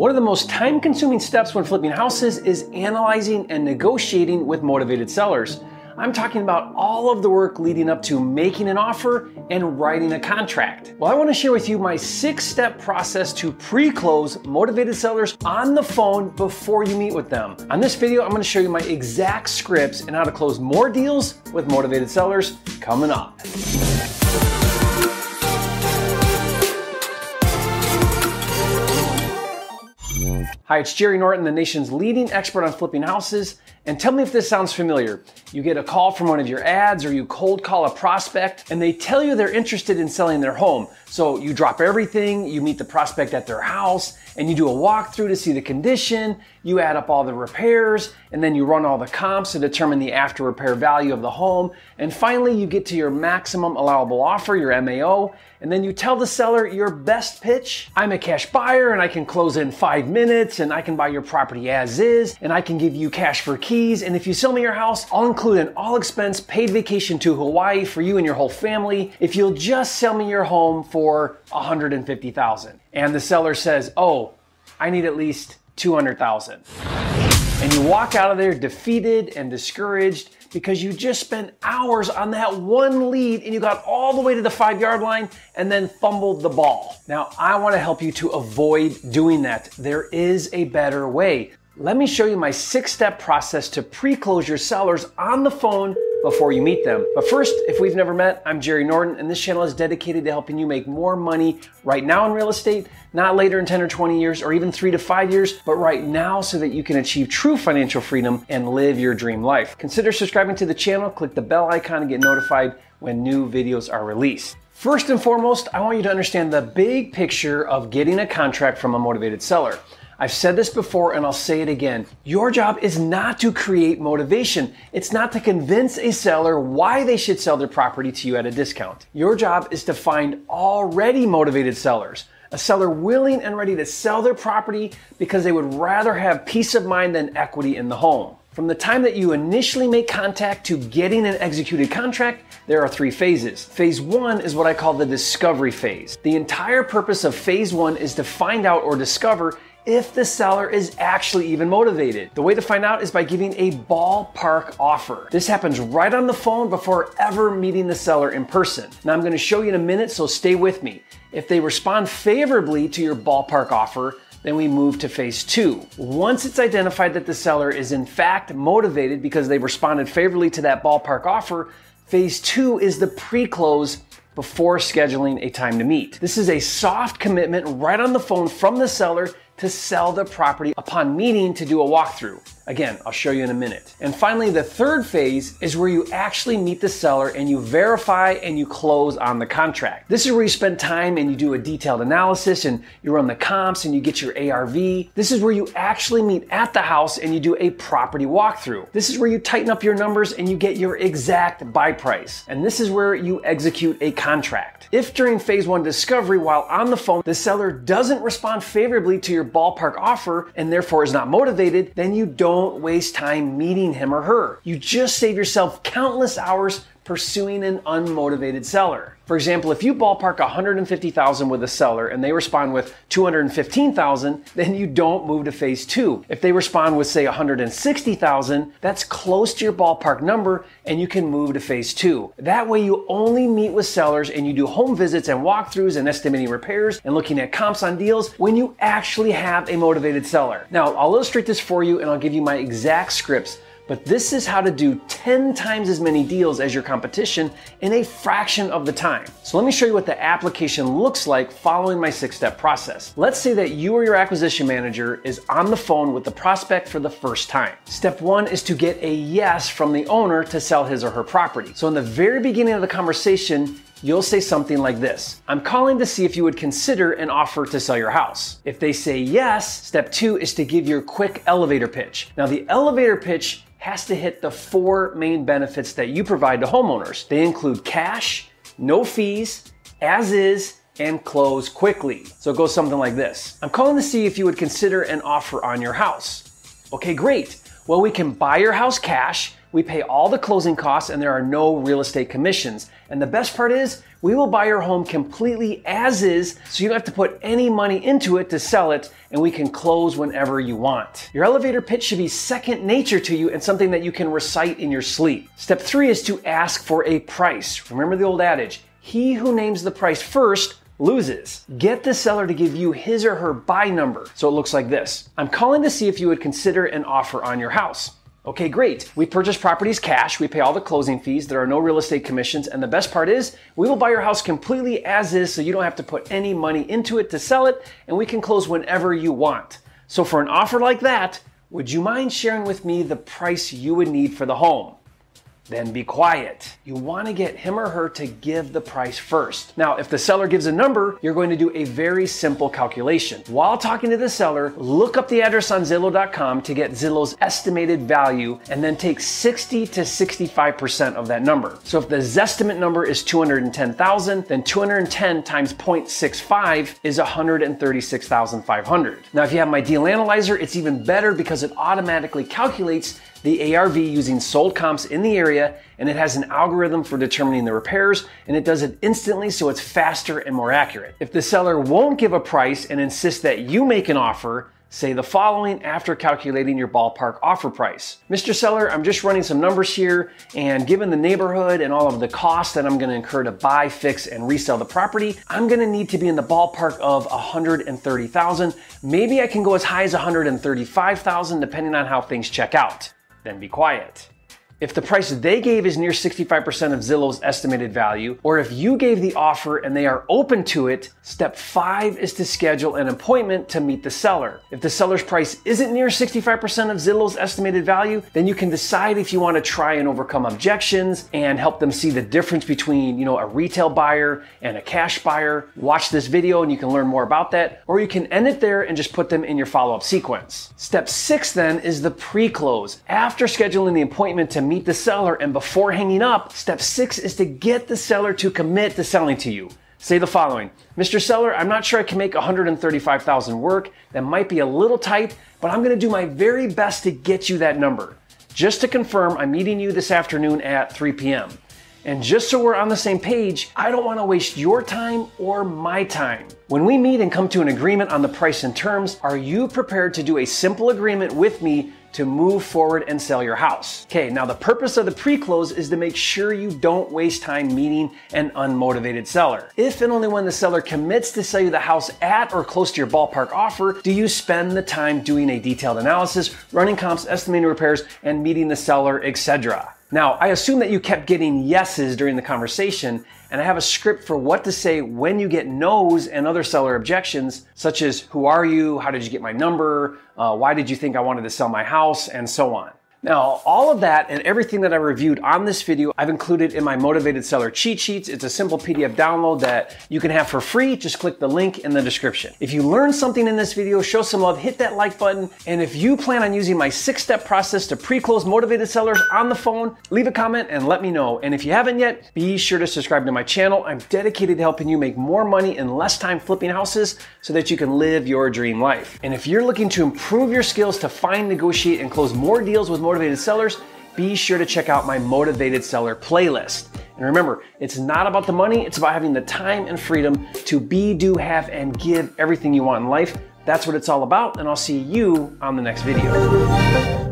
One of the most time consuming steps when flipping houses is analyzing and negotiating with motivated sellers. I'm talking about all of the work leading up to making an offer and writing a contract. Well, I want to share with you my six step process to pre close motivated sellers on the phone before you meet with them. On this video, I'm going to show you my exact scripts and how to close more deals with motivated sellers coming up. Hi, it's Jerry Norton, the nation's leading expert on flipping houses. And tell me if this sounds familiar. You get a call from one of your ads or you cold call a prospect and they tell you they're interested in selling their home. So you drop everything, you meet the prospect at their house, and you do a walkthrough to see the condition, you add up all the repairs, and then you run all the comps to determine the after repair value of the home. And finally, you get to your maximum allowable offer, your MAO, and then you tell the seller your best pitch. I'm a cash buyer and I can close in five minutes and I can buy your property as is and I can give you cash for keys. And if you sell me your house, I'll include an all expense paid vacation to Hawaii for you and your whole family if you'll just sell me your home for 150,000. And the seller says, "Oh, I need at least 200,000." And you walk out of there defeated and discouraged because you just spent hours on that one lead and you got all the way to the five yard line and then fumbled the ball. Now, I want to help you to avoid doing that. There is a better way. Let me show you my six step process to pre close your sellers on the phone before you meet them. But first, if we've never met, I'm Jerry Norton, and this channel is dedicated to helping you make more money right now in real estate, not later in 10 or 20 years or even three to five years, but right now so that you can achieve true financial freedom and live your dream life. Consider subscribing to the channel, click the bell icon, and get notified when new videos are released. First and foremost, I want you to understand the big picture of getting a contract from a motivated seller. I've said this before and I'll say it again. Your job is not to create motivation. It's not to convince a seller why they should sell their property to you at a discount. Your job is to find already motivated sellers. A seller willing and ready to sell their property because they would rather have peace of mind than equity in the home. From the time that you initially make contact to getting an executed contract, there are three phases. Phase one is what I call the discovery phase. The entire purpose of phase one is to find out or discover if the seller is actually even motivated. The way to find out is by giving a ballpark offer. This happens right on the phone before ever meeting the seller in person. Now I'm to show you in a minute, so stay with me. If they respond favorably to your ballpark offer, then we move to phase two. Once it's identified that the seller is in fact motivated because they responded favorably to that ballpark offer, phase two is the pre close before scheduling a time to meet. This is a soft commitment right on the phone from the seller to sell the property upon meeting to do a walkthrough. Again, I'll show you in a minute. And finally, the third phase is where you actually meet the seller and you verify and you close on the contract. This is where you spend time and you do a detailed analysis and you run the comps and you get your ARV. This is where you actually meet at the house and you do a property walkthrough. This is where you tighten up your numbers and you get your exact buy price. And this is where you execute a contract. If during phase one discovery, while on the phone, the seller doesn't respond favorably to your ballpark offer and therefore is not motivated, then you don't waste time meeting him or her. You just save yourself countless hours pursuing an unmotivated seller. For example, if you ballpark 150,000 with a seller and they respond with 215,000, then you don't move to phase 2. If they respond with say 160,000, that's close to your ballpark number and you can move to phase 2. That way you only meet with sellers and you do home visits and walkthroughs and estimating repairs and looking at comps on deals when you actually have a motivated seller. Now, I'll illustrate this for you and I'll give you my exact scripts but this is how to do 10 times as many deals as your competition in a fraction of the time. So let me show you what the application looks like following my six step process. Let's say that you or your acquisition manager is on the phone with the prospect for the first time. Step one is to get a yes from the owner to sell his or her property. So in the very beginning of the conversation, you'll say something like this I'm calling to see if you would consider an offer to sell your house. If they say yes, step two is to give your quick elevator pitch. Now, the elevator pitch has to hit the four main benefits that you provide to homeowners. They include cash, no fees, as is, and close quickly. So it goes something like this I'm calling to see if you would consider an offer on your house. Okay, great. Well, we can buy your house cash We pay all the closing costs and there are no real estate commissions. And the best part is, we will buy your home completely as is, so you don't have to put any money into it to sell it, and we can close whenever you want. Your elevator pitch should be second nature to you and something that you can recite in your sleep. Step three is to ask for a price. Remember the old adage, he who names the price first loses. Get the seller to give you his or her buy number. So it looks like this. I'm calling to see if you would consider an offer on your house. Okay, great. We purchase properties cash. We pay all the closing fees. There are no real estate commissions. And the best part is we will buy your house completely as is so you don't have to put any money into it to sell it and we can close whenever you want. So for an offer like that, would you mind sharing with me the price you would need for the home? Then be quiet. You want to get him or her to give the price first. Now, if the seller gives a number, you're going to do a very simple calculation. While talking to the seller, look up the address on Zillow.com to get Zillow's estimated value and then take 60 to 65% of that number. So if the Zestimate number is 210,000, then 210 times 0.65 is 136,500. Now, if you have my deal analyzer, it's even better because it automatically calculates the ARV using sold comps in the area, and it has an algorithm for determining the repairs, and it does it instantly so it's faster and more accurate. If the seller won't give a price and insists that you make an offer, say the following after calculating your ballpark offer price. Mr. Seller, I'm just running some numbers here, and given the neighborhood and all of the costs that I'm gonna incur to buy, fix, and resell the property, I'm gonna need to be in the ballpark of 130,000. Maybe I can go as high as 135,000 depending on how things check out then be quiet. If the price they gave is near 65% of Zillow's estimated value, or if you gave the offer and they are open to it, step five is to schedule an appointment to meet the seller. If the seller's price isn't near 65% of Zillow's estimated value, then you can decide if you want to try and overcome objections and help them see the difference between, you know, a retail buyer and a cash buyer. Watch this video and you can learn more about that, or you can end it there and just put them in your follow-up sequence. Step six then is the pre-close. After scheduling the appointment to meet the seller. And before hanging up, step six is to get the seller to commit to selling to you. Say the following Mr. Seller, I'm not sure I can make 135,000 work. That might be a little tight, but I'm to do my very best to get you that number. Just to confirm, I'm meeting you this afternoon at 3 p.m. And just so we're on the same page, I don't want to waste your time or my time. When we meet and come to an agreement on the price and terms, are you prepared to do a simple agreement with me to move forward and sell your house. Okay, now the purpose of the pre-close is to make sure you don't waste time meeting an unmotivated seller. If and only when the seller commits to sell you the house at or close to your ballpark offer, do you spend the time doing a detailed analysis, running comps, estimating repairs, and meeting the seller, etc. Now, I assume that you kept getting yeses during the conversation, and I have a script for what to say when you get no's and other seller objections, such as who are you, how did you get my number, uh, why did you think I wanted to sell my house, and so on. Now, all of that and everything that I reviewed on this video, I've included in my Motivated Seller cheat sheets. It's a simple PDF download that you can have for free. Just click the link in the description. If you learned something in this video, show some love, hit that like button. And if you plan on using my six step process to pre close motivated sellers on the phone, leave a comment and let me know. And if you haven't yet, be sure to subscribe to my channel. I'm dedicated to helping you make more money in less time flipping houses so that you can live your dream life. And if you're looking to improve your skills to find, negotiate, and close more deals with motivated sellers, be sure to check out my motivated seller playlist. And remember, it's not about the money, it's about having the time and freedom to be, do, have, and give everything you want in life. That's what it's all about, and I'll see you on the next video.